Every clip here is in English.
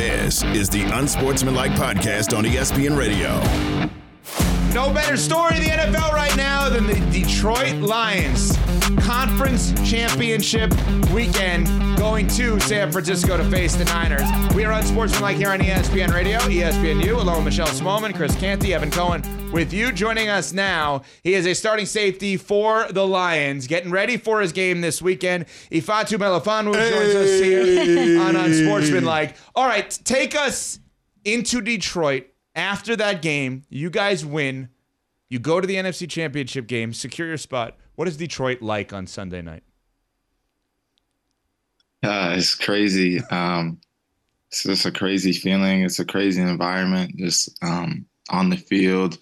This is the Unsportsmanlike Podcast on ESPN Radio. No better story in the NFL right now than the Detroit Lions conference championship weekend going to San Francisco to face the Niners. We are Unsportsmanlike here on ESPN Radio, ESPNU, along with Michelle Smallman, Chris Canty, Evan Cohen with you. Joining us now, he is a starting safety for the Lions, getting ready for his game this weekend. Ifeatu Melifonwu joins us here on Unsportsmanlike. All right, take us into Detroit after that game. You guys win. You go to the NFC Championship game, secure your spot. What is Detroit like on Sunday night? Uh, it's crazy. Um, it's just a crazy feeling. It's a crazy environment. Just um, on the field,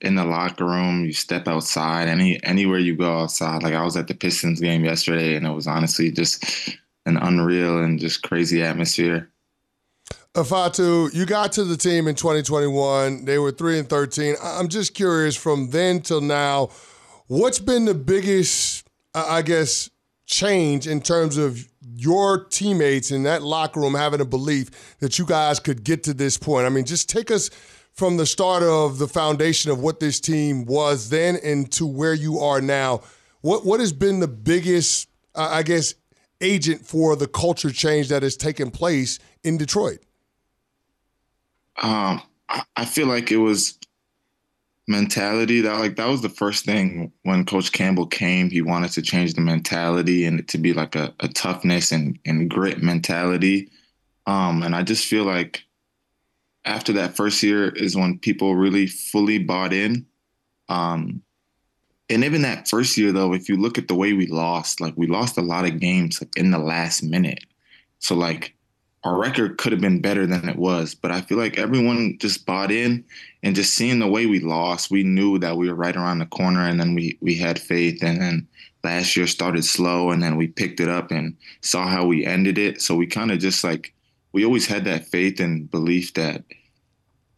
in the locker room, you step outside, any anywhere you go outside. Like I was at the Pistons game yesterday, and it was honestly just an unreal and just crazy atmosphere. Ifeatu, you got to the team in 2021. They were three and 13. I'm just curious from then till now, what's been the biggest, I guess, change in terms of your teammates in that locker room having a belief that you guys could get to this point? I mean, just take us from the start of the foundation of what this team was then into where you are now. What what has been the biggest, uh, I guess, agent for the culture change that has taken place in Detroit? Um, I, I feel like it was mentality that like that was the first thing when Coach Campbell came. He wanted to change the mentality and to be like a, a toughness and, and grit mentality. Um, and I just feel like after that first year is when people really fully bought in. Um, and even that first year, though, if you look at the way we lost, like we lost a lot of games like, in the last minute. So like our record could have been better than it was, but I feel like everyone just bought in and just seeing the way we lost, we knew that we were right around the corner and then we we had faith and then last year started slow and then we picked it up and saw how we ended it. So we kind of just like we always had that faith and belief that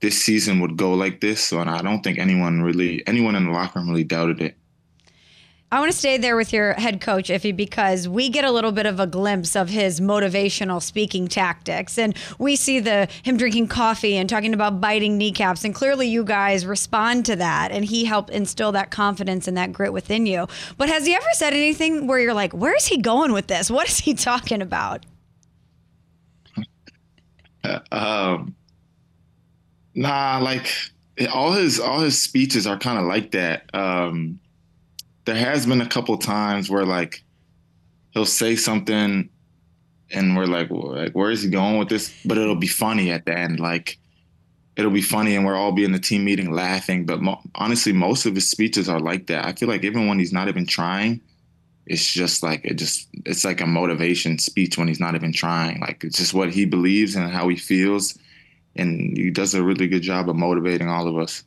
this season would go like this. So and I don't think anyone really anyone in the locker room really doubted it. I want to stay there with your head coach, Iffy, because we get a little bit of a glimpse of his motivational speaking tactics. And we see the him drinking coffee and talking about biting kneecaps. And clearly you guys respond to that. And he helped instill that confidence and that grit within you. But has he ever said anything where you're like, where is he going with this? What is he talking about? um, nah, like all his all his speeches are kind of like that. Um, there has been a couple times where like he'll say something and we're like, well, like where is he going with this? But it'll be funny at the end, like it'll be funny and we'll all be in the team meeting laughing. But mo- honestly, most of his speeches are like that. I feel like even when he's not even trying, it's just like it just it's like a motivation speech when he's not even trying. Like it's just what he believes and how he feels, and he does a really good job of motivating all of us.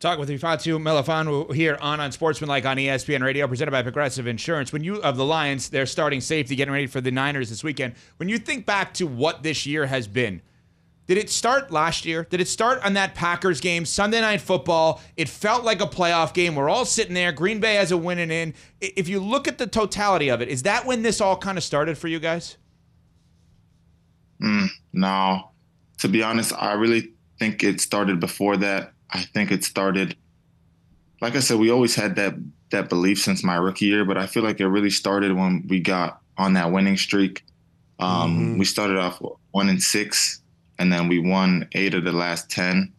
Talk with Ifeatu Melifonwu here on Unsportsmanlike on ESPN Radio, presented by Progressive Insurance. When you of the Lions, they're starting safety, getting ready for the Niners this weekend. When you think back to what this year has been, did it start last year? Did it start on that Packers game, Sunday Night Football? It felt like a playoff game. We're all sitting there. Green Bay has a winning in. If you look at the totality of it, is that when this all kind of started for you guys? Mm, no, to be honest, I really think it started before that. I think it started, like I said, we always had that that belief since my rookie year, but I feel like it really started when we got on that winning streak. Um, mm-hmm. We started off one and six, and then we won eight of the last ten.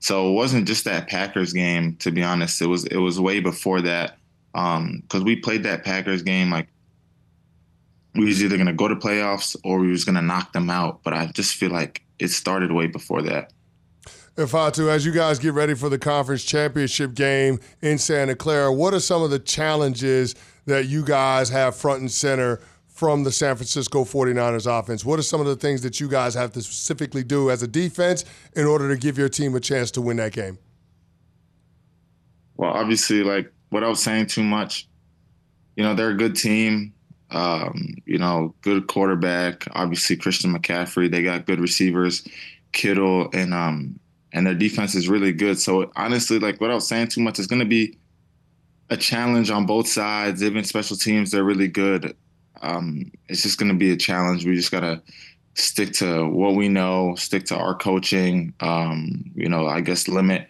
So it wasn't just that Packers game, to be honest. It was it was way before that, because um, we played that Packers game like we was either gonna go to playoffs or we was gonna knock them out. But I just feel like it started way before that. Ifeatu, as you guys get ready for the conference championship game in Santa Clara, what are some of the challenges that you guys have front and center from the San Francisco 49ers offense? What are some of the things that you guys have to specifically do as a defense in order to give your team a chance to win that game? Well, obviously, like without saying too much, you know, they're a good team. Um, you know, good quarterback. Obviously, Christian McCaffrey. They got good receivers, Kittle, and um, and their defense is really good. So honestly, like without saying too much, it's going to be a challenge on both sides. Even special teams, they're really good. Um, it's just going to be a challenge. We just got to stick to what we know, stick to our coaching. Um, you know, I guess limit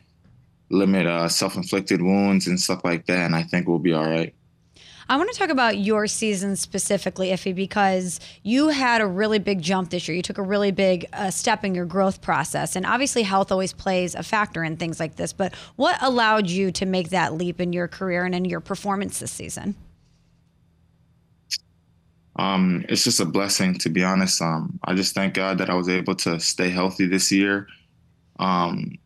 limit uh, self-inflicted wounds and stuff like that, and I think we'll be all right. I want to talk about your season specifically, Iffy, because you had a really big jump this year. You took a really big uh, step in your growth process. And obviously, health always plays a factor in things like this. But what allowed you to make that leap in your career and in your performance this season? Um, it's just a blessing, to be honest. Um, I just thank God that I was able to stay healthy this year. Um,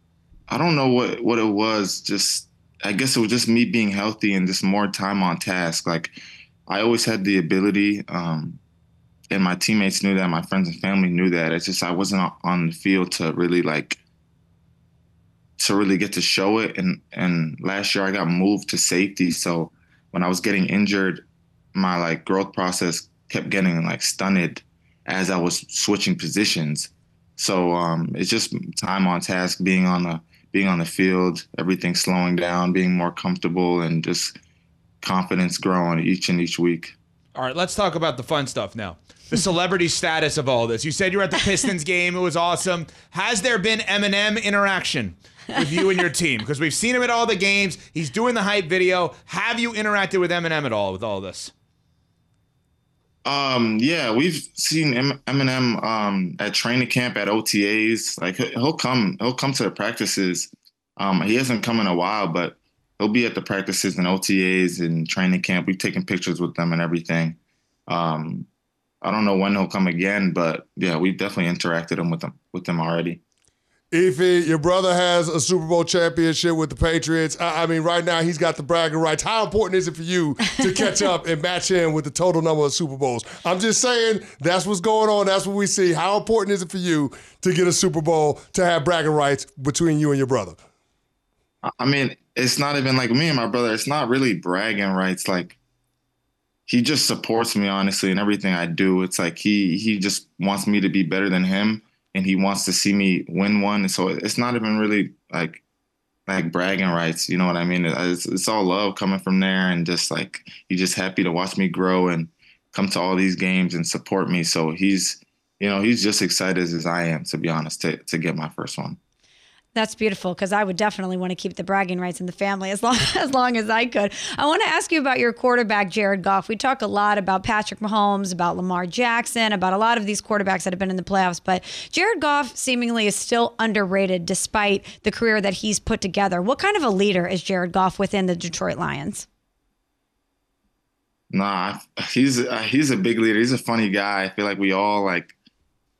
I don't know what, what it was, just I guess it was just me being healthy and just more time on task. Like I always had the ability, um, and my teammates knew that, my friends and family knew that. It's just I wasn't on the field to really like to really get to show it. And and last year I got moved to safety, so when I was getting injured, my like growth process kept getting like stunted as I was switching positions. So um, it's just time on task, being on the being on the field, everything slowing down, being more comfortable, and just confidence growing each and each week. All right, let's talk about the fun stuff now. The celebrity status of all this. You said you were at the Pistons game; it was awesome. Has there been Eminem interaction with you and your team? Because we've seen him at all the games. He's doing the hype video. Have you interacted with Eminem at all with all this? Um, yeah, we've seen Eminem um, at training camp at OTAs. Like he'll come, he'll come to the practices. Um, he hasn't come in a while, but he'll be at the practices and OTAs and training camp. We've taken pictures with them and everything. Um, I don't know when he'll come again, but yeah, we definitely interacted him with them with them already. Efi, your brother has a Super Bowl championship with the Patriots. I, I, mean, right now he's got the bragging rights. How important is it for you to catch up and match him with the total number of Super Bowls? I'm just saying that's what's going on. That's what we see. How important is it for you to get a Super Bowl to have bragging rights between you and your brother? I mean, it's not even like me and my brother. It's not really bragging rights. Like he just supports me honestly in everything I do. It's like he he just wants me to be better than him and he wants to see me win one. And so it's not even really like like bragging rights. You know what I mean? It's, it's all love coming from there, and just like he's just happy to watch me grow and come to all these games and support me. So he's you know he's just excited as I am to be honest to to get my first one. That's beautiful because I would definitely want to keep the bragging rights in the family as long as long as I could. I want to ask you about your quarterback, Jared Goff. We talk a lot about Patrick Mahomes, about Lamar Jackson, about a lot of these quarterbacks that have been in the playoffs, but Jared Goff seemingly is still underrated despite the career that he's put together. What kind of a leader is Jared Goff within the Detroit Lions? Nah, he's uh, he's a big leader. He's a funny guy. I feel like we all like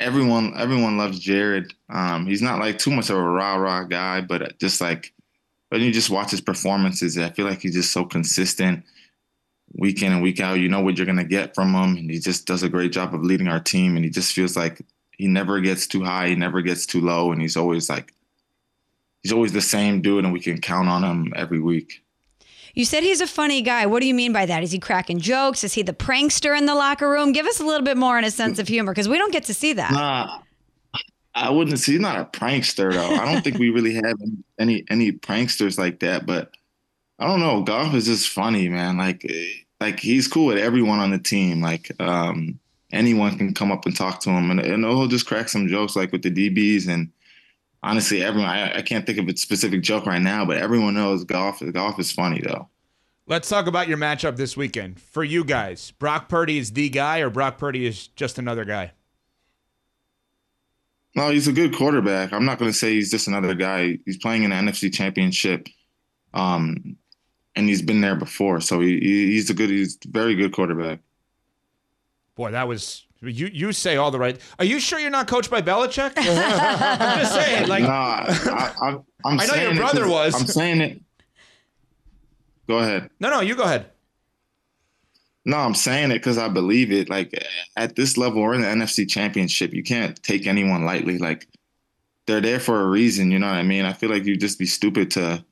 everyone everyone loves Jared. Um, he's not like too much of a rah rah guy, but just like when you just watch his performances, I feel like he's just so consistent week in and week out. You know what you're gonna get from him, and he just does a great job of leading our team. And he just feels like he never gets too high, he never gets too low, and he's always like he's always the same dude, and we can count on him every week. You said he's a funny guy. What do you mean by that? Is he cracking jokes? Is he the prankster in the locker room? Give us a little bit more in a sense of humor because we don't get to see that. Nah, I wouldn't say he's not a prankster though. I don't think we really have any any pranksters like that. But I don't know. Goff is just funny, man. Like like he's cool with everyone on the team. Like um, anyone can come up and talk to him, and, and he'll just crack some jokes like with the DBs and honestly, everyone I, I, can't think of a specific joke right now, but everyone knows golf. Goff is funny though. Let's talk about your matchup this weekend. For you guys, Brock Purdy is the guy, or Brock Purdy is just another guy. No, he's a good quarterback. I'm not going to say he's just another guy. He's playing in the NFC Championship, um, and he's been there before. So he, he's a good, he's a very good quarterback. Boy, that was you you say all the right. Are you sure you're not coached by Belichick? I'm just saying, like, nah, I, I'm I know your brother was. I'm saying it. Go ahead. No, no, you go ahead. No, I'm saying it because I believe it. Like at this level, we're in the NFC Championship. You can't take anyone lightly. Like they're there for a reason. You know what I mean? I feel like you'd just be stupid to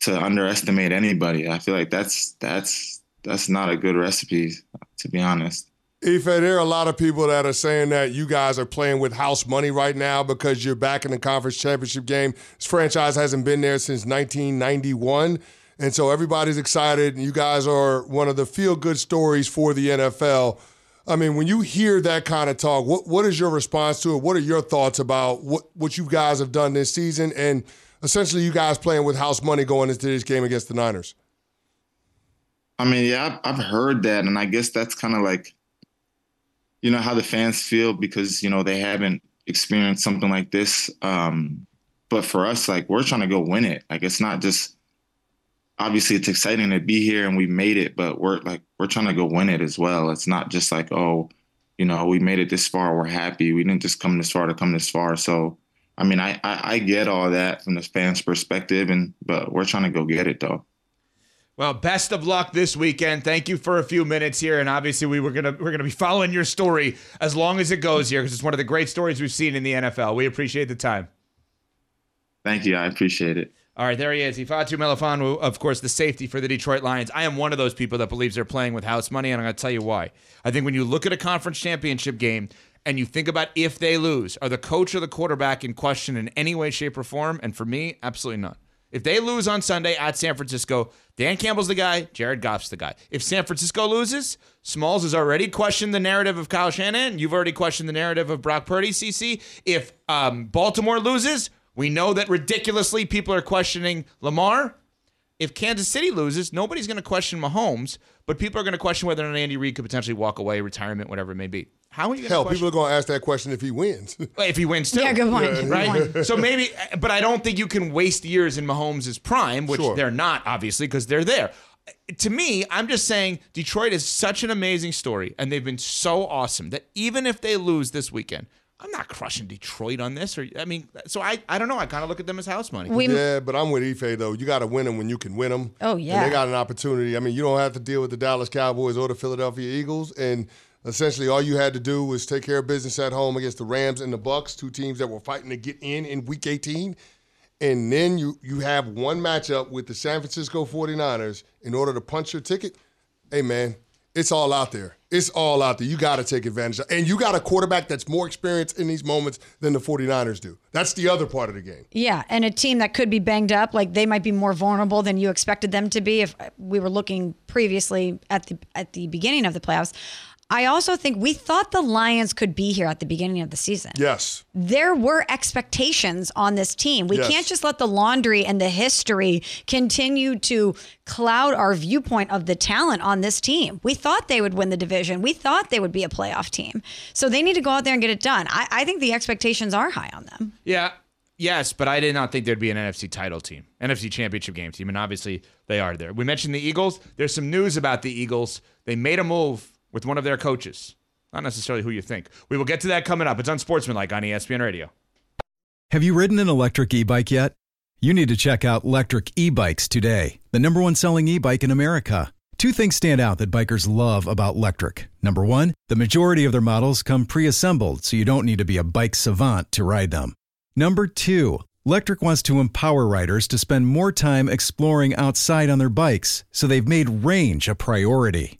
to underestimate anybody. I feel like that's that's that's not a good recipe, to be honest. Ife, there are a lot of people that are saying that you guys are playing with house money right now because you're back in the conference championship game. This franchise hasn't been there since 1991. And so everybody's excited. And you guys are one of the feel good stories for the NFL. I mean, when you hear that kind of talk, what, what is your response to it? What are your thoughts about what, what you guys have done this season and essentially you guys playing with house money going into this game against the Niners? I mean, yeah, I've, I've heard that. And I guess that's kind of like, you know, how the fans feel because, you know, they haven't experienced something like this. Um, but for us, like, we're trying to go win it. Like, it's not just, obviously it's exciting to be here and we made it, but we're like we're trying to go win it as well. It's not just like oh, you know, we made it this far, we're happy. We didn't just come this far to come this far. So, I mean, I I, I get all that from the fans' perspective, and but we're trying to go get it though. Well, best of luck this weekend. Thank you for a few minutes here, and obviously we were gonna we're gonna be following your story as long as it goes here because it's one of the great stories we've seen in the NFL. We appreciate the time. Thank you. I appreciate it. All right, there he is. Ifeatu Melifonwu, of course, the safety for the Detroit Lions. I am one of those people that believes they're playing with house money, and I'm going to tell you why. I think when you look at a conference championship game and you think about if they lose, are the coach or the quarterback in question in any way, shape, or form? And for me, absolutely not. If they lose on Sunday at San Francisco, Dan Campbell's the guy, Jared Goff's the guy. If San Francisco loses, Smalls has already questioned the narrative of Kyle Shanahan. You've already questioned the narrative of Brock Purdy, CC. If um, Baltimore loses, we know that ridiculously people are questioning Lamar. If Kansas City loses, nobody's going to question Mahomes, but people are going to question whether or not Andy Reid could potentially walk away, retirement, whatever it may be. How are you? Hell, people are going to ask that question if he wins. if he wins too. Yeah, good point. Yeah. Right. so maybe, but I don't think you can waste years in Mahomes' prime, which sure. they're not obviously because they're there. To me, I'm just saying Detroit is such an amazing story, and they've been so awesome that even if they lose this weekend, I'm not crushing Detroit on this. Or I mean, so I I don't know. I kind of look at them as house money. We, yeah, but I'm with Ife though. You got to win them when you can win them. Oh yeah, and they got an opportunity. I mean, you don't have to deal with the Dallas Cowboys or the Philadelphia Eagles, and essentially all you had to do was take care of business at home against the Rams and the Bucks, two teams that were fighting to get in in Week 18. And then you you have one matchup with the San Francisco 49ers in order to punch your ticket. Hey man, it's all out there. It's all out there. You got to take advantage of And you got a quarterback that's more experienced in these moments than the 49ers do. That's the other part of the game. Yeah, and a team that could be banged up, like they might be more vulnerable than you expected them to be if we were looking previously at the at the beginning of the playoffs. I also think we thought the Lions could be here at the beginning of the season. Yes. There were expectations on this team. We yes. can't just let the laundry and the history continue to cloud our viewpoint of the talent on this team. We thought they would win the division. We thought they would be a playoff team. So they need to go out there and get it done. I, I think the expectations are high on them. Yeah. Yes, but I did not think there'd be an NFC title team, NFC championship game team, and obviously they are there. We mentioned the Eagles. There's some news about the Eagles. They made a move with one of their coaches. Not necessarily who you think. We will get to that coming up. It's Unsportsmanlike on ESPN Radio. Have you ridden an electric e bike yet? You need to check out Lectric E Bikes today, the number one selling e bike in America. Two things stand out that bikers love about Lectric. Number one, the majority of their models come pre assembled, so you don't need to be a bike savant to ride them. Number two, Lectric wants to empower riders to spend more time exploring outside on their bikes, so they've made range a priority.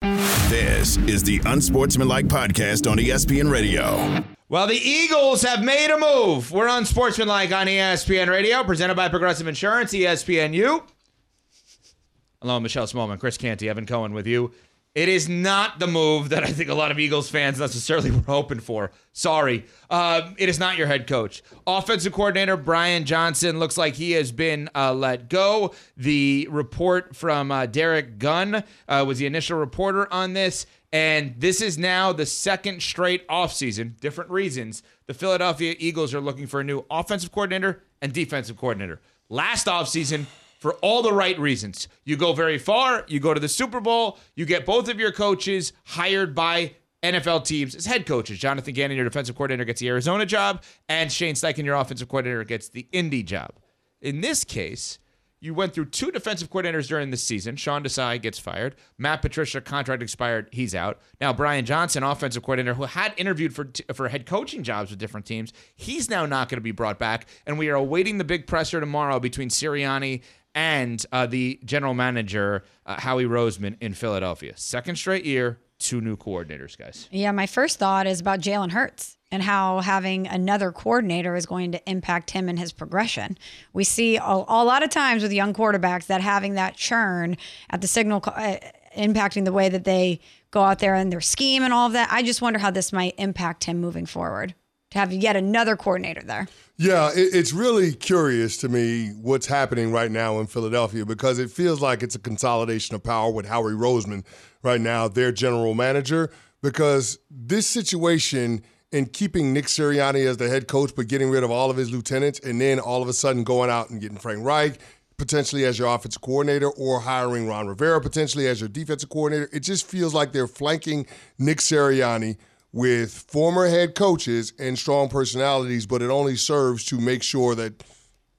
This is the Unsportsmanlike Podcast on ESPN Radio. Well, the Eagles have made a move. We're unsportsmanlike on ESPN Radio, presented by Progressive Insurance, ESPNU. Hello, Michelle Smallman, Chris Canty, Evan Cohen with you. It is not the move that I think a lot of Eagles fans necessarily were hoping for. Sorry. Uh, it is not your head coach. Offensive coordinator Brian Johnson looks like he has been uh, let go. The report from uh, Derrick Gunn uh, was the initial reporter on this. And this is now the second straight offseason, different reasons. The Philadelphia Eagles are looking for a new offensive coordinator and defensive coordinator. Last offseason, for all the right reasons. You go very far, you go to the Super Bowl, you get both of your coaches hired by NFL teams as head coaches. Jonathan Gannon, your defensive coordinator, gets the Arizona job, and Shane Steichen, your offensive coordinator, gets the Indy job. In this case, you went through two defensive coordinators during the season. Sean Desai gets fired. Matt Patricia contract expired. He's out. Now Brian Johnson, offensive coordinator, who had interviewed for for head coaching jobs with different teams, he's now not going to be brought back. And we are awaiting the big presser tomorrow between Sirianni and uh, the general manager uh, Howie Roseman in Philadelphia. Second straight year, two new coordinators, guys. Yeah, my first thought is about Jalen Hurts and how having another coordinator is going to impact him and his progression. We see a, a lot of times with young quarterbacks that having that churn at the signal uh, impacting the way that they go out there and their scheme and all of that. I just wonder how this might impact him moving forward to have yet another coordinator there. Yeah, it, it's really curious to me what's happening right now in Philadelphia because it feels like it's a consolidation of power with Howie Roseman right now, their general manager. Because this situation in keeping Nick Sirianni as the head coach, but getting rid of all of his lieutenants, and then all of a sudden going out and getting Frank Reich potentially as your offensive coordinator, or hiring Ron Rivera potentially as your defensive coordinator, it just feels like they're flanking Nick Sirianni with former head coaches and strong personalities, but it only serves to make sure that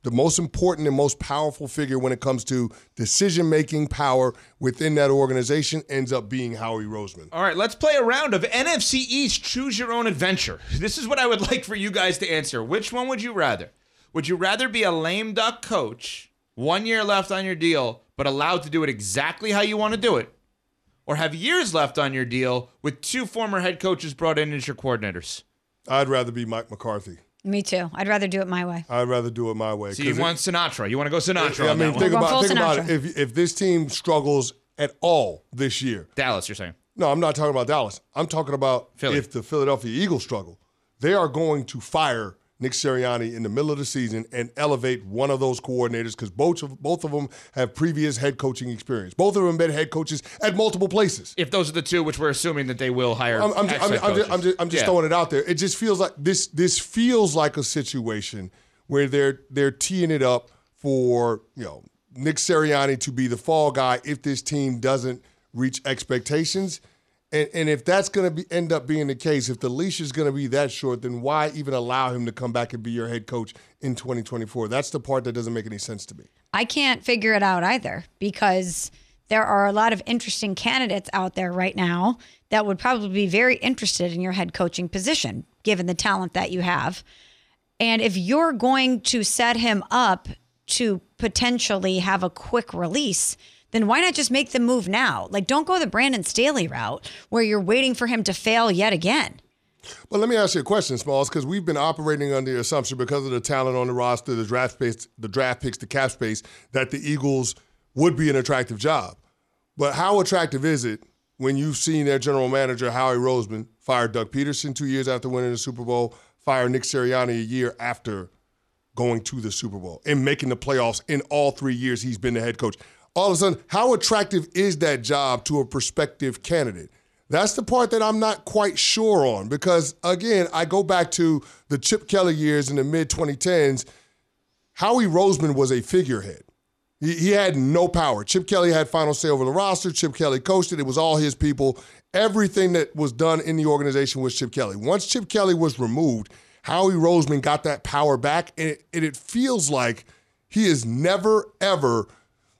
the most important and most powerful figure when it comes to decision making power within that organization ends up being Howie Roseman. All right, let's play a round of NFC East Choose Your Own Adventure. This is what I would like for you guys to answer. Which one would you rather? Would you rather be a lame duck coach, one year left on your deal, but allowed to do it exactly how you want to do it? Or have years left on your deal with two former head coaches brought in as your coordinators? I'd rather be Mike McCarthy. Me too. I'd rather do it my way. I'd rather do it my way. So you want Sinatra? You want to go Sinatra? I mean, think one. about think Sinatra. about it. If if this team struggles at all this year, Dallas. You're saying? no, I'm not talking about Dallas. I'm talking about Philly. if the Philadelphia Eagles struggle, they are going to fire Nick Sirianni in the middle of the season and elevate one of those coordinators because both of both of them have previous head coaching experience. Both of them have been head coaches at multiple places. If those are the two, which we're assuming that they will hire. I'm, I'm, ex-head I'm, I'm just, I'm just, I'm just Yeah. throwing it out there. It just feels like this. This feels like a situation where they're they're teeing it up for you know Nick Sirianni to be the fall guy if this team doesn't reach expectations. And, and if that's going to be end up being the case, if the leash is going to be that short, then why even allow him to come back and be your head coach in 2024? That's the part that doesn't make any sense to me. I can't figure it out either because there are a lot of interesting candidates out there right now that would probably be very interested in your head coaching position, given the talent that you have. And if you're going to set him up to potentially have a quick release, then why not just make the move now? Like, don't go the Brandon Staley route where you're waiting for him to fail yet again. But let me ask you a question, Smalls, because we've been operating under the assumption because of the talent on the roster, the draft space, the draft picks, the cap space, that the Eagles would be an attractive job. But how attractive is it when you've seen their general manager, Howie Roseman, fire Doug Pederson two years after winning the Super Bowl, fire Nick Sirianni a year after going to the Super Bowl and making the playoffs in all three years he's been the head coach? All of a sudden, how attractive is that job to a prospective candidate? That's the part that I'm not quite sure on because, again, I go back to the Chip Kelly years in the mid 2010s. Howie Roseman was a figurehead. He, he had no power. Chip Kelly had final say over the roster. Chip Kelly coached it. It was all his people. Everything that was done in the organization was Chip Kelly. Once Chip Kelly was removed, Howie Roseman got that power back, and it, and it feels like he has never, ever,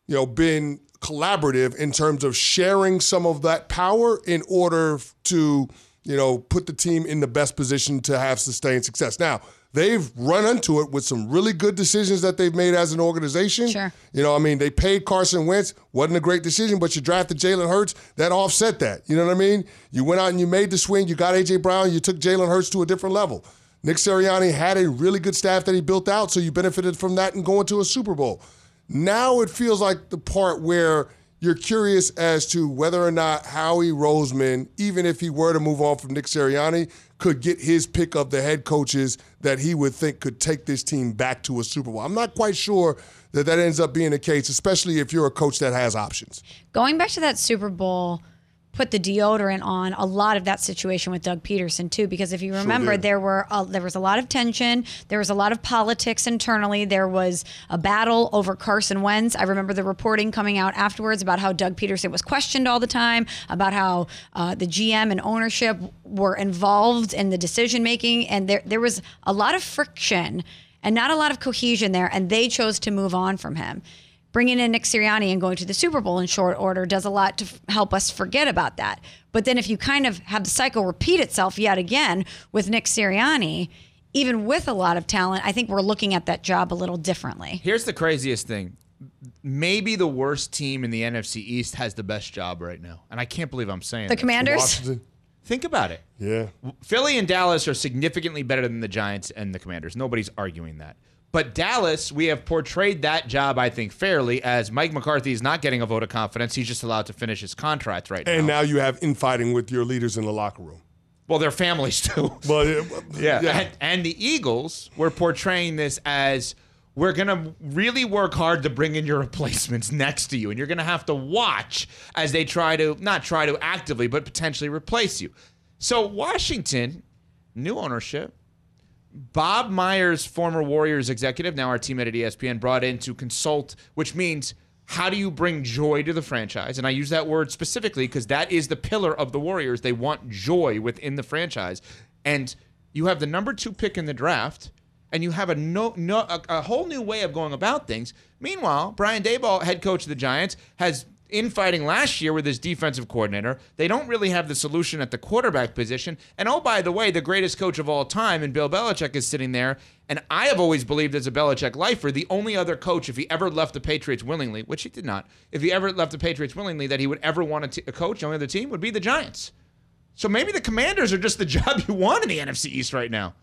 you know, been collaborative in terms of sharing some of that power in order to, you know, put the team in the best position to have sustained success. Now, they've run into it with some really good decisions that they've made as an organization. Sure. You know, I mean, they paid Carson Wentz, wasn't a great decision, but you drafted Jalen Hurts, that offset that. You know what I mean? You went out and you made the swing, you got A.J. Brown, you took Jalen Hurts to a different level. Nick Sirianni had a really good staff that he built out, so you benefited from that and going to a Super Bowl. Now it feels like the part where you're curious as to whether or not Howie Roseman, even if he were to move on from Nick Sirianni, could get his pick of the head coaches that he would think could take this team back to a Super Bowl. I'm not quite sure that that ends up being the case, especially if you're a coach that has options. Going back to that Super Bowl, put the deodorant on a lot of that situation with Doug Pederson too, because if you remember, did. there were a, there was a lot of tension, there was a lot of politics internally, there was a battle over Carson Wentz. I remember the reporting coming out afterwards about how Doug Pederson was questioned all the time, about how uh, the GM and ownership were involved in the decision making, and there there was a lot of friction and not a lot of cohesion there, and they chose to move on from him bringing in Nick Sirianni and going to the Super Bowl in short order does a lot to f- help us forget about that. But then if you kind of have the cycle repeat itself yet again with Nick Sirianni, even with a lot of talent, I think we're looking at that job a little differently. Here's the craziest thing. Maybe the worst team in the NFC East has the best job right now. And I can't believe I'm saying The that. Commanders? Washington, Think about it. yeah. Philly and Dallas are significantly better than the Giants and the Commanders. Nobody's arguing that. But Dallas, we have portrayed that job, I think, fairly as Mike McCarthy is not getting a vote of confidence. He's just allowed to finish his contract right And now. And now you have infighting with your leaders in the locker room. Well, their families too. But uh, Yeah. And, and the Eagles were portraying this as we're going to really work hard to bring in your replacements next to you. And you're going to have to watch as they try to, not try to actively, but potentially replace you. So, Washington, new ownership. Bob Myers, former Warriors executive, now our teammate at ESPN, brought in to consult, which means how do you bring joy to the franchise? And I use that word specifically because that is the pillar of the Warriors. They want joy within the franchise. And you have the number two pick in the draft, and you have a no, no a, a whole new way of going about things. Meanwhile, Brian Daboll, head coach of the Giants, has infighting last year with his defensive coordinator. They don't really have the solution at the quarterback position. And oh, by the way, the greatest coach of all time, and Bill Belichick is sitting there. And I have always believed, as a Belichick lifer, the only other coach, if he ever left the Patriots willingly, which he did not, if he ever left the Patriots willingly, that he would ever want to coach the other team would be the Giants. So maybe the Commanders are just the job you want in the NFC East right now.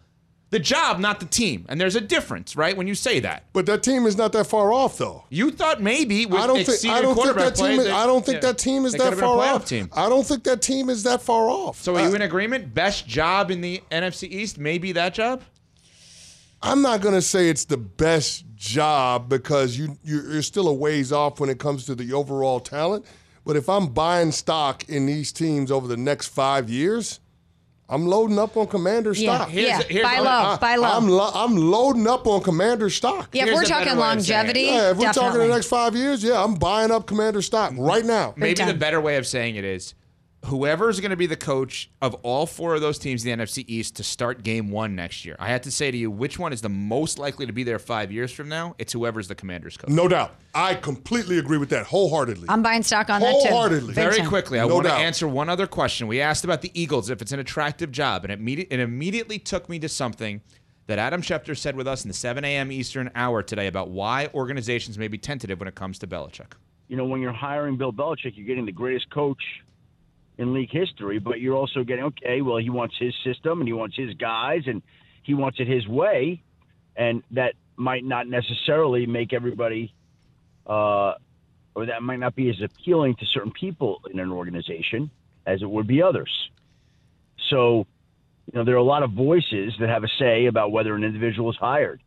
The job, not the team. And there's a difference, right? When you say that. but that team is not that far off, though. You thought maybe with I don't think I don't think that team. Is, I don't think yeah, that team is that could've been a far off. Team. I don't think that team is that far off. So are you in agreement? Best job in the NFC East, maybe that job. I'm not going to say it's the best job because you you're still a ways off when it comes to the overall talent. But if I'm buying stock in these teams over the next five years, I'm loading up on Commander Yeah, stock. Here's- yeah. here's buy what- low, uh, buy low. I'm lo- I'm loading up on Commander stock. yeah, if here's we're talking way of saying it. longevity, Yeah, if we're talking the next five years, yeah, I'm buying up Commander stock right now. Maybe the better way of saying it is whoever's going to be the coach of all four of those teams in the NFC East to start game one next year. I had to say to you, which one is the most likely to be there five years from now? It's whoever's the commander's coach. No doubt. I completely agree with that wholeheartedly. I'm buying stock on that too. Wholeheartedly. Very quickly, I No want to answer one other question. We asked about the Eagles if it's an attractive job, and it, immedi- it immediately took me to something that Adam Schefter said with us in the 7 a.m. Eastern hour today about why organizations may be tentative when it comes to Belichick. you know, when you're hiring Bill Belichick, you're getting the greatest coach in league history, but you're also getting, okay, well, he wants his system and he wants his guys and he wants it his way. And that might not necessarily make everybody, uh, or that might not be as appealing to certain people in an organization as it would be others. So, you know, there are a lot of voices that have a say about whether an individual is hired.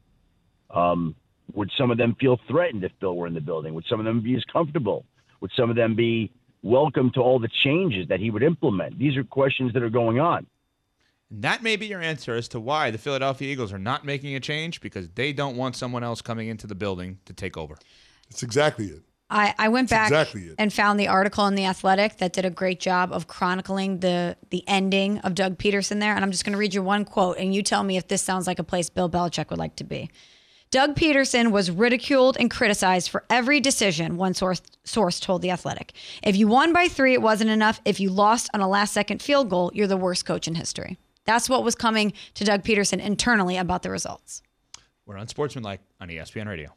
Um, would some of them feel threatened if Bill were in the building? Would some of them be as comfortable? Would some of them be welcome to all the changes that he would implement? These are questions that are going on. And that may be your answer as to why the Philadelphia Eagles are not making a change because they don't want someone else coming into the building to take over. That's exactly it. I, I went back exactly and found the article in the Athletic that did a great job of chronicling the the ending of Doug Pederson there. And I'm just going to read you one quote, and you tell me if this sounds like a place Bill Belichick would like to be. Doug Pederson was ridiculed and criticized for every decision, one source, source told The Athletic. If you won by three, it wasn't enough. If you lost on a last second field goal, you're the worst coach in history. That's what was coming to Doug Pederson internally about the results. We're Unsportsmanlike on ESPN Radio.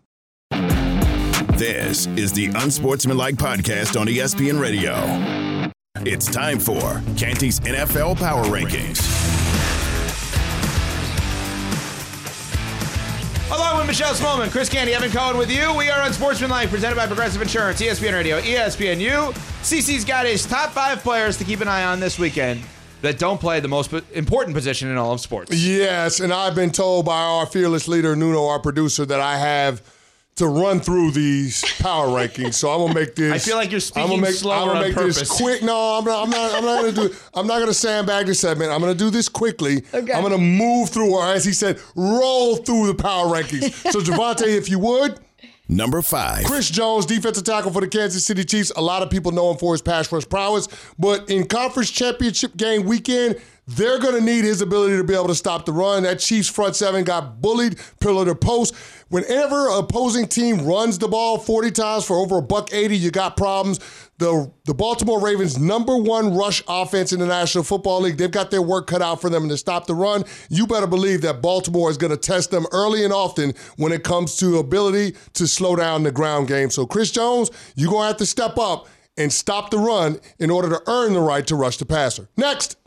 This is the Unsportsmanlike Podcast on ESPN Radio. It's time for Canty's NFL Power Rankings. Along with Michelle Smallman, Chris Canty, Evan Cohen with you. We are Unsportsmanlike, presented by Progressive Insurance, ESPN Radio, ESPNU. CC's got his top five players to keep an eye on this weekend that don't play the most important position in all of sports. Yes, and I've been told by our fearless leader, Nuno, our producer, that I have – to run through these power rankings. So I'm gonna make this. I feel like you're speaking I'm gonna make, slower I'm gonna on make purpose. this quick. No, I'm not. I'm not. I'm not gonna do. I'm not gonna sandbag this segment. I'm gonna do this quickly. Okay. I'm gonna move through, or as he said, roll through the power rankings. So Javante, if you would. Number five. Chris Jones, defensive tackle for the Kansas City Chiefs. A lot of people know him for his pass rush prowess, but in conference championship game weekend, they're going to need his ability to be able to stop the run. That Chiefs front seven got bullied, pillar to post. Whenever opposing team runs the ball 40 times for over a buck 80, you got problems. The, the Baltimore Ravens, number one rush offense in the National Football League, they've got their work cut out for them to stop the run. You better believe that Baltimore is going to test them early and often when it comes to ability to slow down the ground game. So, Chris Jones, you're going to have to step up and stop the run in order to earn the right to rush the passer. Next.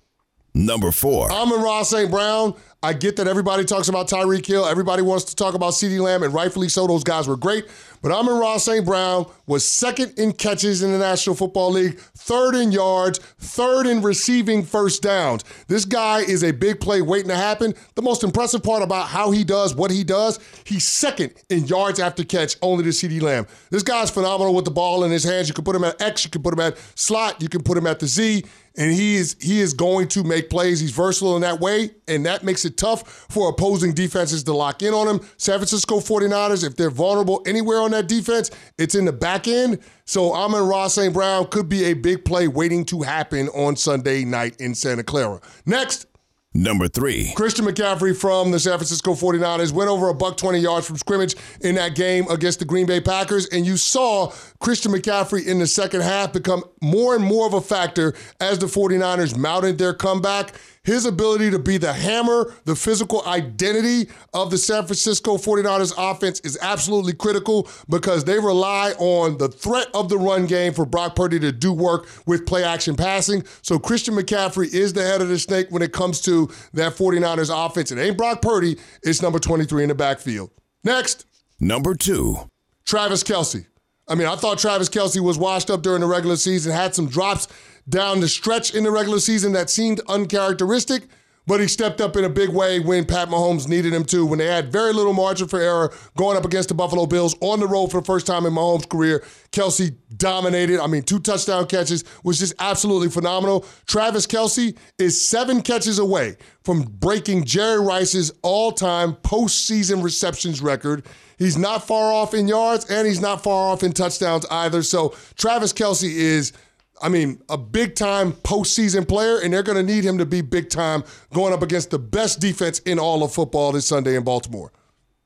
Number four. Amon-Ra St. Brown. I get that everybody talks about Tyreek Hill. Everybody wants to talk about CeeDee Lamb, and rightfully so. Those guys were great. But Amon-Ra St. Brown was second in catches in the National Football League, third in yards, third in receiving first downs. This guy is a big play waiting to happen. The most impressive part about how he does what he does, he's second in yards after catch, only to CeeDee Lamb. This guy's phenomenal with the ball in his hands. You can put him at X, you can put him at slot, you can put him at the Z and he is he is going to make plays. He's versatile in that way, and that makes it tough for opposing defenses to lock in on him. San Francisco 49ers, if they're vulnerable anywhere on that defense, it's in the back end. So Amon-Ra St. Brown could be a big play waiting to happen on Sunday night in Santa Clara. Next, Number three. Christian McCaffrey from the San Francisco 49ers went over a buck 20 yards from scrimmage in that game against the Green Bay Packers. And you saw Christian McCaffrey in the second half become more and more of a factor as the 49ers mounted their comeback. His ability to be the hammer, the physical identity of the San Francisco 49ers offense is absolutely critical because they rely on the threat of the run game for Brock Purdy to do work with play action passing. So Christian McCaffrey is the head of the snake when it comes to that 49ers offense. It ain't Brock Purdy, it's number 23 in the backfield. Next, Number two. Travis Kelce. I mean, I thought Travis Kelce was washed up during the regular season, had some drops down the stretch in the regular season that seemed uncharacteristic, but he stepped up in a big way when Pat Mahomes needed him to. When they had very little margin for error going up against the Buffalo Bills on the road for the first time in Mahomes' career, Kelce dominated. I mean, two touchdown catches was just absolutely phenomenal. Travis Kelce is seven catches away from breaking Jerry Rice's all time postseason receptions record. He's not far off in yards and he's not far off in touchdowns either. So Travis Kelce is, I mean, a big time postseason player, and they're going to need him to be big time going up against the best defense in all of football this Sunday in Baltimore.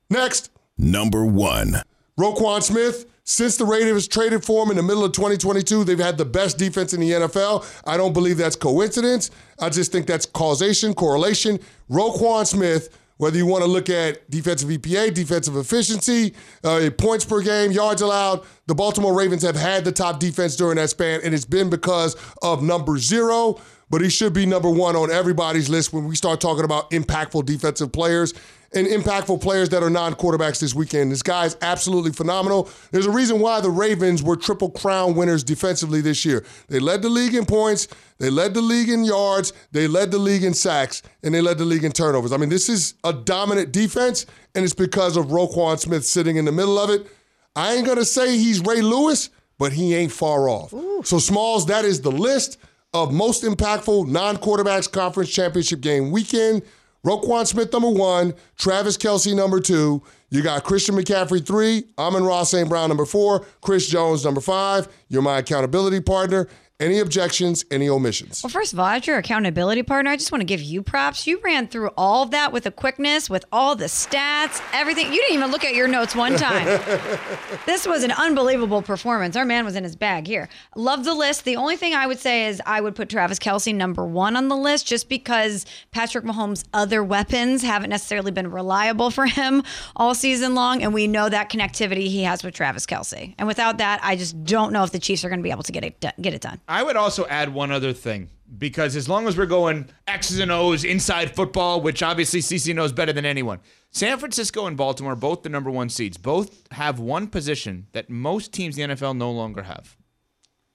Next, Number one. Roquan Smith. Since the Raiders traded for him in the middle of 2022, they've had the best defense in the NFL. I don't believe that's coincidence. I just think that's causation, correlation. Roquan Smith Whether you want to look at defensive EPA, defensive efficiency, uh, points per game, yards allowed, the Baltimore Ravens have had the top defense during that span, and it's been because of number zero. But he should be number one on everybody's list when we start talking about impactful defensive players and impactful players that are non quarterbacks this weekend. This guy is absolutely phenomenal. There's a reason why the Ravens were triple crown winners defensively this year. They led the league in points, they led the league in yards, they led the league in sacks, and they led the league in turnovers. I mean, this is a dominant defense, and it's because of Roquan Smith sitting in the middle of it. I ain't gonna say he's Ray Lewis, but he ain't far off. Ooh. So, Smalls, that is the list of most impactful non quarterbacks conference championship game weekend. Roquan Smith, number one. Travis Kelce, number two. You got Christian McCaffrey, three. Amon-Ra St. Brown, number four. Chris Jones, number five. You're my accountability partner. Any objections, any omissions? Well, first of all, as your accountability partner, I just want to give you props. You ran through all of that with a quickness, with all the stats, everything. You didn't even look at your notes one time. this was an unbelievable performance. Our man was in his bag here. Love the list. The only thing I would say is I would put Travis Kelce number one on the list just because Patrick Mahomes' other weapons haven't necessarily been reliable for him all season long. And we know that connectivity he has with Travis Kelce. And without that, I just don't know if the Chiefs are going to be able to get it, get it done. I would also add one other thing because as long as we're going X's and O's inside football, which obviously CC knows better than anyone, San Francisco and Baltimore, both the number one seeds, both have one position that most teams in the NFL no longer have.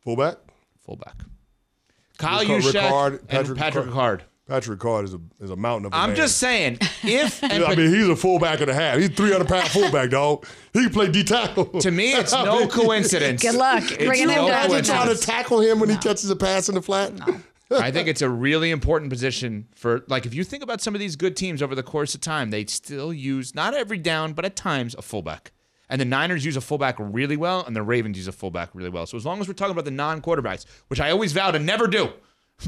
Fullback? Fullback. Kyle Juszczyk and Patrick Ricard. Patrick Card is a is a mountain of. i I'm man. just saying, if I mean he's a fullback and a half. He's 300 pound fullback, dog. He can play D tackle. To me, it's no coincidence. Good luck bringing him down. You trying to tackle him when no. he catches a pass in the flat. No. I think it's a really important position for like if you think about some of these good teams over the course of time, they still use not every down, but at times a fullback. And the Niners use a fullback really well, and the Ravens use a fullback really well. So as long as we're talking about the non-quarterbacks, which I always vow to never do,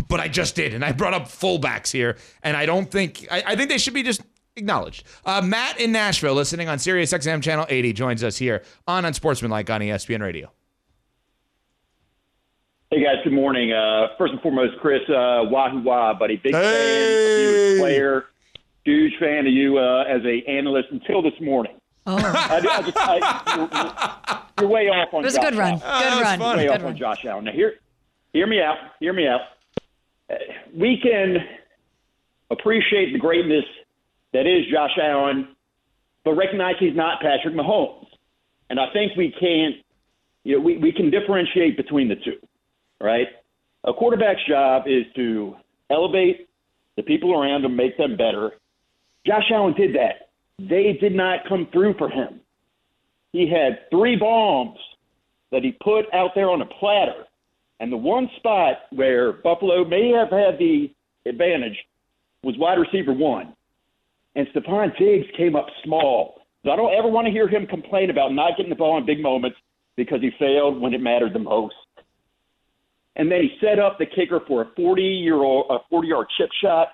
but I just did, and I brought up fullbacks here, and I don't think I, I think they should be just acknowledged. Uh, Matt in Nashville, listening on Sirius XM Channel 80, joins us here on Unsportsmanlike on ESPN Radio. Hey guys, good morning. Uh, first and foremost, Chris, uh, wahoo wah, buddy, big hey. fan of you as a player, huge fan of you uh, as a analyst until this morning. Oh, I, I just, I, you're, you're, way off on. It was Josh a good run. Allen. Good run. Way good off run. on Josh Allen. Now here, hear me out. Hear me out we can appreciate the greatness that is Josh Allen, but recognize he's not Patrick Mahomes. And I think we can't—you know, we, we can differentiate between the two, right? A quarterback's job is to elevate the people around him, make them better. Josh Allen did that. They did not come through for him. He had three bombs that he put out there on a platter and the one spot where Buffalo may have had the advantage was wide receiver one. And Stefon Diggs came up small. So I don't ever want to hear him complain about not getting the ball in big moments because he failed when it mattered the most. And then he set up the kicker for a 40 year old, a 40 yard chip shot.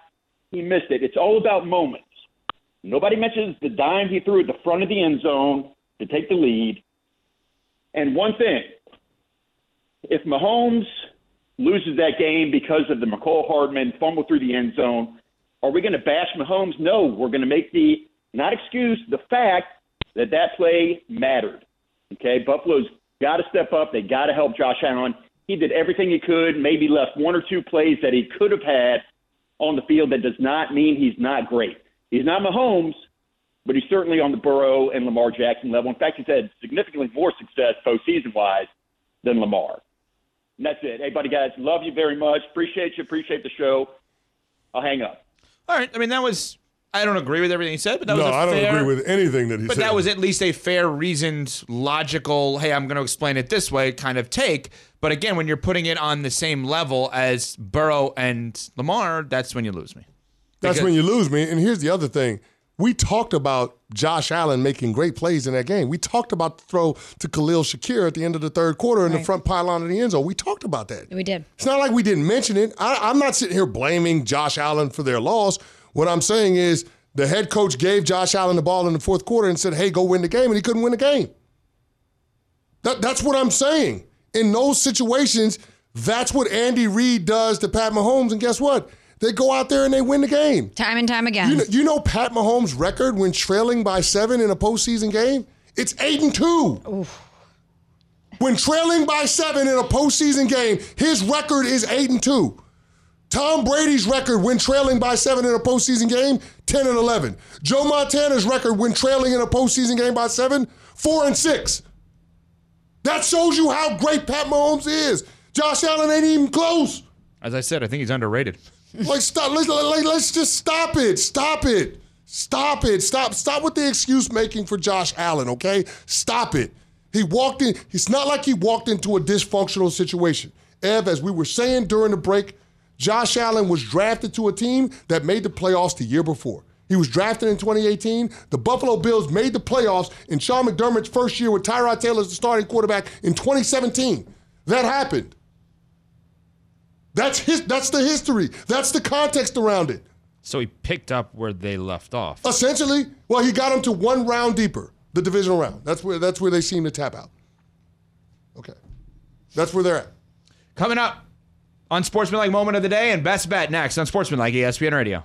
He missed it. It's all about moments. Nobody mentions the dime he threw at the front of the end zone to take the lead. And one thing, if Mahomes loses that game because of the Mecole Hardman fumble through the end zone, are we going to bash Mahomes? No, we're going to make the not excuse the fact that that play mattered. Okay, Buffalo's got to step up. They got to help Josh Allen. He did everything he could. Maybe left one or two plays that he could have had on the field. That does not mean he's not great. He's not Mahomes, but he's certainly on the Burrow and Lamar Jackson level. In fact, he's had significantly more success postseason wise than Lamar. And that's it. Hey, buddy, guys, love you very much. Appreciate you. Appreciate the show. I'll hang up. All right. I mean, that was. I don't agree with everything he said, but that no, was. No, I don't agree with anything that he but said. But that was at least a fair, reasoned, logical. Hey, I'm going to explain it this way kind of take. But again, when you're putting it on the same level as Burrow and Lamar, that's when you lose me. Because, that's when you lose me. And here's the other thing: we talked about Josh Allen making great plays in that game. We talked about the throw to Khalil Shakir at the end of the third quarter in right. the front pylon of the end zone. We talked about that. We did. It's not like we didn't mention it. I, am not sitting here blaming Josh Allen for their loss. What I'm saying is the head coach gave Josh Allen the ball in the fourth quarter and said, hey, go win the game, and he couldn't win the game. That, that's what I'm saying. In those situations, that's what Andy Reid does to Pat Mahomes, and guess what? They go out there and they win the game. Time and time again. You know, you know Pat Mahomes' record when trailing by seven in a postseason game? It's eight and two. When trailing by seven in a postseason game, his record is eight and two. Tom Brady's record when trailing by seven in a postseason game, 10 and 11. Joe Montana's record when trailing in a postseason game by seven, four and six. That shows you how great Pat Mahomes is. Josh Allen ain't even close. As I said, I think he's underrated. Like stop. Let's, like, let's just stop it. Stop it. Stop it. Stop. Stop with the excuse making for Josh Allen. Okay. Stop it. He walked in. It's not like he walked into a dysfunctional situation. Ev, as we were saying during the break, Josh Allen was drafted to a team that made the playoffs the year before. He was drafted in 2018. The Buffalo Bills made the playoffs in Sean McDermott's first year with Tyrod Taylor as the starting quarterback in 2017. That happened. That's his. That's the history. That's the context around it. So he picked up where they left off. Essentially, well, he got them to one round deeper, the divisional round. That's where that's where they seem to tap out. Okay, that's where they're at. Coming up Unsportsmanlike Moment of the Day and Best Bet next on Sportsmanlike ESPN Radio.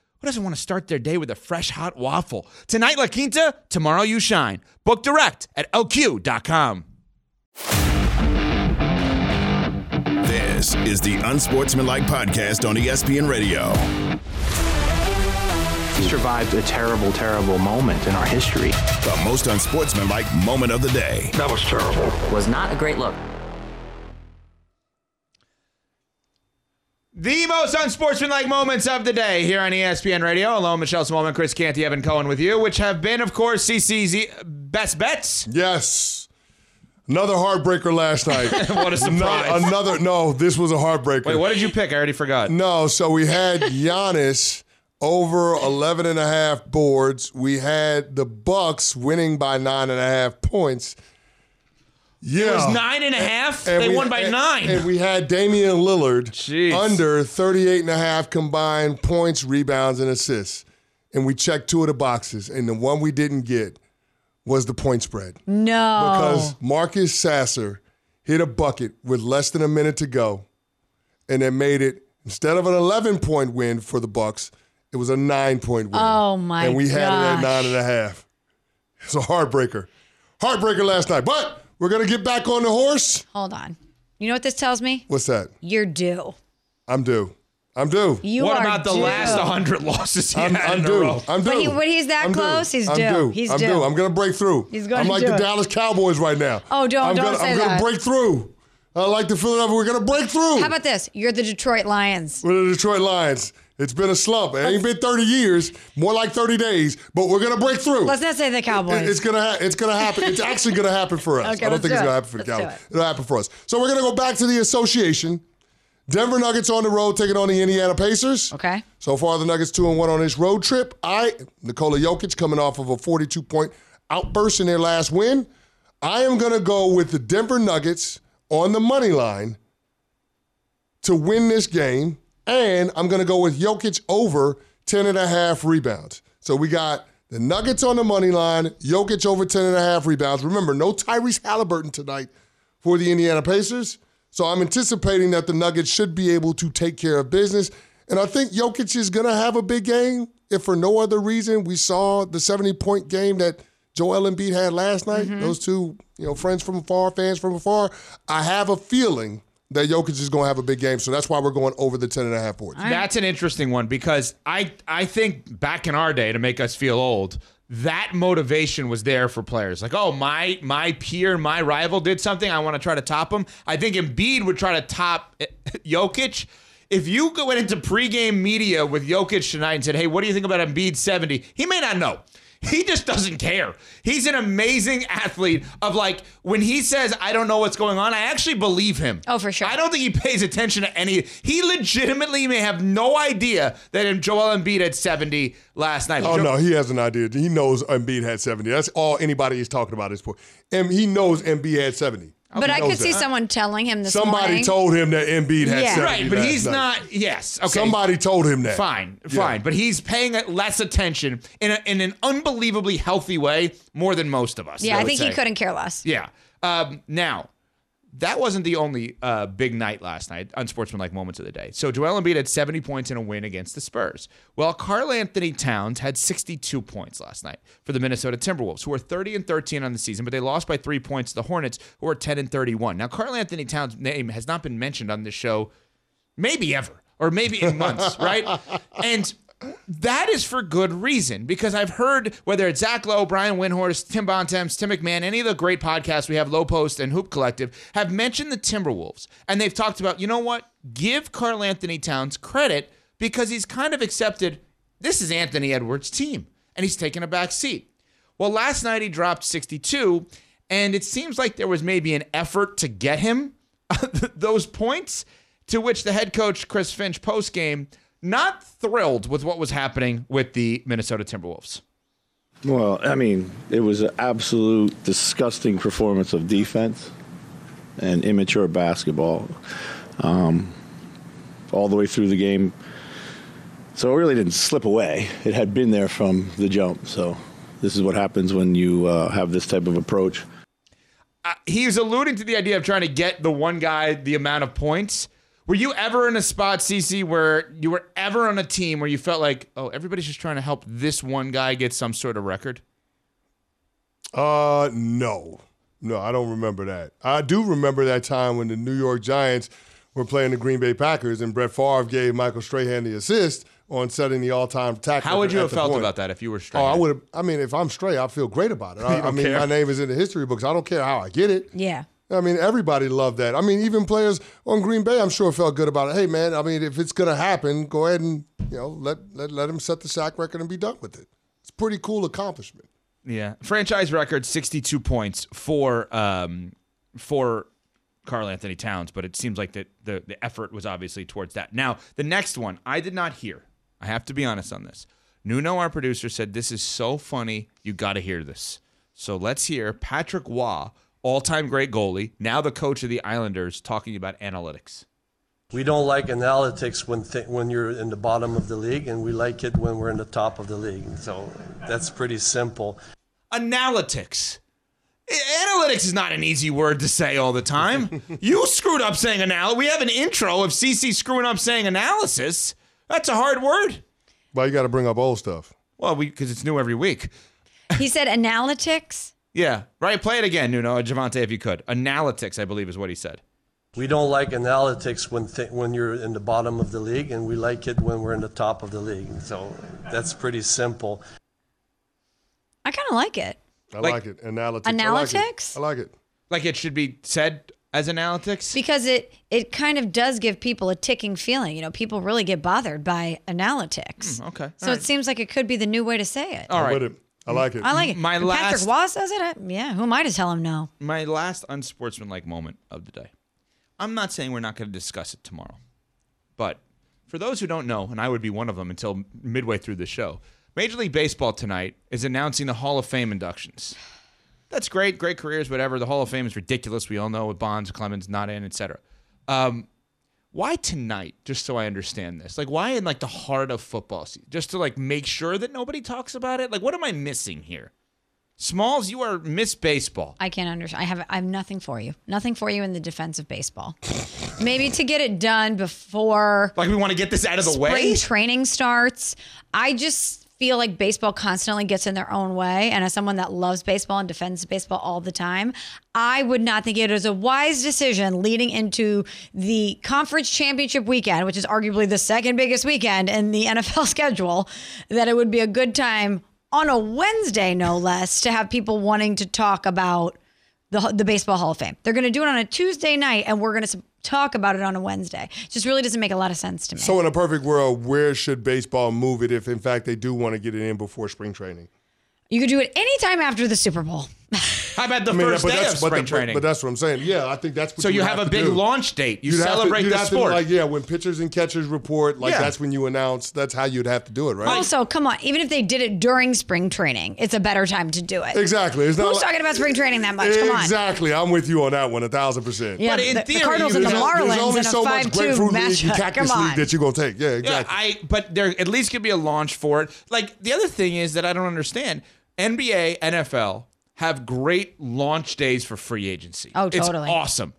who doesn't want to start their day with a fresh hot waffle? Tonight, La Quinta, tomorrow, you shine. Book direct at lq.com. This is the Unsportsmanlike Podcast on ESPN Radio. We survived a terrible, terrible moment in our history. The most unsportsmanlike moment of the day. That was terrible. Was not a great look. The most unsportsmanlike moments of the day here on ESPN Radio. Alone, Michelle Smallmon, Chris Canty, Evan Cohen with you, which have been, of course, CC's best bets. Yes. Another heartbreaker last night. what a surprise. No- another no, this was a heartbreaker. Wait, what did you pick? I already forgot. No, so we had Giannis over 11 and a half boards. We had the Bucks winning by nine and a half points. Yeah. It was nine and a half? And they we- won by and- nine. And we had Damian Lillard Jeez. under 38 and a half combined points, rebounds, and assists. And we checked two of the boxes. And the one we didn't get was the point spread. no. Because Marcus Sasser hit a bucket with less than a minute to go, and it made it instead of an 11 point win for the Bucks, it was a nine point win. Oh, my God. And we had it at gosh. nine and a half. It's a heartbreaker, heartbreaker last night. But we're gonna get back on the horse. Hold on. You know what this tells me? What's that? You're due. I'm due. I'm due. You what are about the due. last 100 losses he I'm, had I'm in a due. row? I'm due. But he- when he's that I'm due. close, he's I'm due. due. He's I'm due. due. I'm gonna break through. He's gonna I'm like the it. Dallas Cowboys right now. Oh, don't- I'm don't gonna, say I'm gonna break through. I like the Philadelphia. We're gonna break through. How about this? You're the Detroit Lions. We're the Detroit Lions. It's been a slump. It ain't been 30 years, more like 30 days, but we're gonna break through. Let's not say the Cowboys. It- It's gonna ha- it's gonna happen. It's actually gonna happen for us. Okay, I don't think do it's gonna happen for the Let's Cowboys. it. It'll happen for us. So we're gonna go back to the association. Denver Nuggets on the road taking on the Indiana Pacers. Okay. So far, the Nuggets two and one on this road trip. I Nikola Jokic coming off of a 42 point outburst in their last win. I am gonna go with the Denver Nuggets on the money line to win this game, and I'm gonna go with Jokic over 10 and a half rebounds. So we got the Nuggets on the money line, Jokic over 10 and a half rebounds. Remember, no Tyrese Halliburton tonight for the Indiana Pacers. So I'm anticipating that the Nuggets should be able to take care of business. And I think Jokic is going to have a big game. If for no other reason, we saw the 70 point game that Joel Embiid had last night. Mm-hmm. Those two, you know, friends from afar, fans from afar. I have a feeling that Jokic is going to have a big game. So that's why we're going over the 10 and a half boards. That's an interesting one because I I think back in our day to make us feel old, that motivation was there for players. Like, oh, my my peer, my rival did something. I want to try to top him. I think Embiid would try to top Jokic. If you went into pregame media with Jokic tonight and said, "Hey, what do you think about Embiid 70?" He may not know. He just doesn't care. He's an amazing athlete of like when he says I don't know what's going on, I actually believe him. Oh, for sure. I don't think he pays attention to any he legitimately may have no idea that Joel Embiid had 70 last night. Oh Jo- no, he has an idea. He knows Embiid had 70. That's all anybody is talking about is and he knows Embiid had 70. But I knows could see that. someone telling him this Somebody morning. told him that Embiid had Yeah. 70. Right, but he's night. not yes. Okay. Somebody told him that. Fine, Yeah. fine, but he's paying less attention in, a, in an unbelievably healthy way more than most of us. yeah, I, would think he couldn't care less. Yeah. Um, now, that wasn't the only uh, big night last night, unsportsmanlike moments of the day. So Joel Embiid had 70 points in a win against the Spurs. Well, Karl-Anthony Towns had 62 points last night for the Minnesota Timberwolves, who are 30 and 13 on the season, but they lost by three points to the Hornets, who are 10 and 31. Now, Karl-Anthony Towns' name has not been mentioned on this show maybe ever or maybe in months, right? And that is for good reason because I've heard whether it's Zach Lowe, Brian Windhorst, Tim Bontemps, Tim McMahon, any of the great podcasts we have, Low Post and Hoop Collective, have mentioned the Timberwolves. And they've talked about, you know what? Give Karl-Anthony Towns credit because he's kind of accepted this is Anthony Edwards' team and he's taken a back seat. Well, last night he dropped 62, and it seems like there was maybe an effort to get him those points, to which the head coach, Chris Finch, post game, not thrilled with what was happening with the Minnesota Timberwolves. Well, I mean, it was an absolute disgusting performance of defense and immature basketball um, all the way through the game. So it really didn't slip away. It had been there from the jump. So this is what happens when you uh, have this type of approach. Uh, he was alluding to the idea of trying to get the one guy the amount of points. Were you ever in a spot, CC, where you were ever on a team where you felt like, oh, everybody's just trying to help this one guy get some sort of record? Uh, no, no, I don't remember that. I do remember that time when the New York Giants were playing the Green Bay Packers, and Brett Favre gave Michael Strahan the assist on setting the all-time tackle. How would you have felt point. about that if you were Strahan? Oh, I would have. I mean, if I'm Strahan, I feel great about it. I, I mean, care? my name is in the history books. I don't care how I get it. Yeah. I mean, everybody loved that. I mean, even players on Green Bay, I'm sure felt good about it. Hey, man, I mean, if it's gonna happen, go ahead and you know let let let him set the sack record and be done with it. It's pretty cool accomplishment. Yeah, franchise record sixty-two points for um for Karl-Anthony Towns, but it seems like that the the effort was obviously towards that. Now the next one I did not hear. I have to be honest on this. Nuno, our producer, said this is so funny. You got to hear this. So let's hear Patrick Roy, all-time great goalie, now the coach of the Islanders, talking about analytics. We don't like analytics when th- when you're in the bottom of the league, and we like it when we're in the top of the league. So that's pretty simple. Analytics. Analytics is not an easy word to say all the time. you screwed up saying anal. We have an intro of CC screwing up saying analysis. That's a hard word. Well, you got to bring up old stuff. Well, we because it's new every week. He said analytics. Yeah, right. Play it again, Nuno, Javante, if you could. Analytics, I believe, is what he said. We don't like analytics when th- when you're in the bottom of the league, and we like it when we're in the top of the league. So that's pretty simple. I kind of like it. I Like- like, it. Analytics. Analytics? I like it. I like it. Like it should be said as analytics. Because it it kind of does give people a ticking feeling. You know, people really get bothered by analytics. Mm, okay. So it seems like it could be the new way to say it. All I'm right. With it. I like it. I like it. My And last- Patrick Roy says it. I, yeah, who am I to tell him no? my last unsportsmanlike moment of the day. I'm not saying we're not going to discuss it tomorrow, but for those who don't know, and I would be one of them until midway through the show, Major League Baseball tonight is announcing the Hall of Fame inductions. That's great, great careers, whatever. The Hall of Fame is ridiculous. We all know with Bonds, Clemens not in, etc. Um, why tonight? Just so I understand this, like why in like the heart of football season? Just to like make sure that nobody talks about it. Like what am I missing here? Smalls, you are Miss Baseball. I can't understand. I have I have nothing for you. Nothing for you in the defense of baseball. Maybe to get it done before Like we want to get this out of the spring way. training starts. I just feel like baseball constantly gets in their own way. And as someone that loves baseball and defends baseball all the time, I would not think it is a wise decision leading into the conference championship weekend, which is arguably the second biggest weekend in the NFL schedule, that it would be a good time on a Wednesday, no less, to have people wanting to talk about the the Baseball Hall of Fame. They're going to do it on a Tuesday night, and we're going to talk about it on a Wednesday. It just really doesn't make a lot of sense to me. So, in a perfect world, where should baseball move it if, in fact, they do want to get it in before spring training? you could do it anytime after the Super Bowl. How about the I mean, first but day that's- of but spring the- training? But that's what I'm saying. Yeah, I think that's what so you have, have a big do. launch date. You You'd have to- celebrate you'd the have to, sport. like, yeah, when pitchers and catchers report, like Yeah. that's when you announce. That's how you'd have to do it, right? Also, come on, even if they did it during spring training, it's a better time to do it. Exactly. It's not Who's like- talking about spring training that much? Come on. Exactly. I'm with you on that one, a thousand percent. Yeah, But in the, the theory, Cardinals and the Marlins There's only in a so much 5-2 grapefruit league and matchup. cactus league that you're gonna take. Yeah, Yeah, exactly. I but there at least could be a launch for it. Like the other thing is that I don't understand. NBA, NFL have great launch days for free agency. Oh, totally. It's awesome.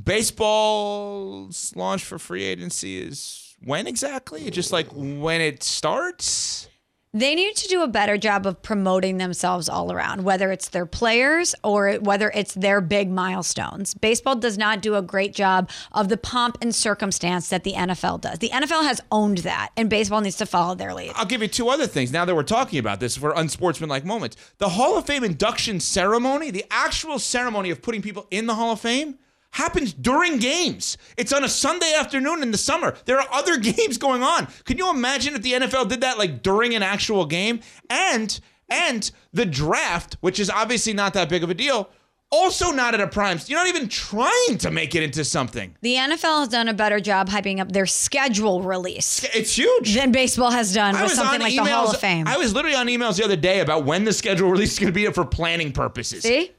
Baseball's launch for free agency is when exactly? Just like when it starts? They need to do a better job of promoting themselves all around, whether it's their players or whether it's their big milestones. Baseball does not do a great job of the pomp and circumstance that the NFL does. The NFL has owned that, and baseball needs to follow their lead. I'll give you two other things. Now that we're talking about this for unsportsmanlike moments, the Hall of Fame induction ceremony, the actual ceremony of putting people in the Hall of Fame, happens during games. It's on a Sunday afternoon in the summer. There are other games going on. Can you imagine if the NFL did that like during an actual game? And and the draft, which is obviously not that big of a deal, also not at a prime. You're not even trying to make it into something. The NFL has done a better job hyping up their schedule release It's huge. than baseball has done I with something like emails. the Hall of Fame. I was literally on emails the other day about when the schedule release is going to be for planning purposes. See?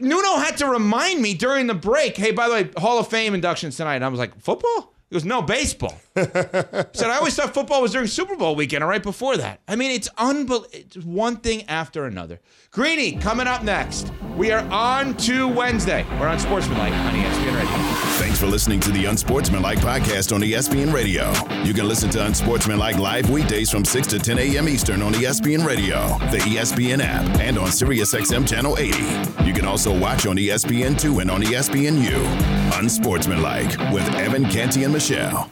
Nuno had to remind me during the break, hey, by the way, Hall of Fame inductions tonight. And I was like, football? He goes, no, baseball. Said, I always thought football was during Super Bowl weekend or right before that. I mean, it's unbelievable. One thing after another. Greeny, coming up next. We are on to Wednesday. We're Unsportsmanlike on ESPN Radio. For listening to the Unsportsmanlike podcast on ESPN Radio. You can listen to Unsportsmanlike live weekdays from 6 to 10 a.m. Eastern on ESPN Radio, the ESPN app, and on SiriusXM Channel 80. You can also watch on E ESPN2 and on ESPNU. Unsportsmanlike with Evan Canty and Michelle.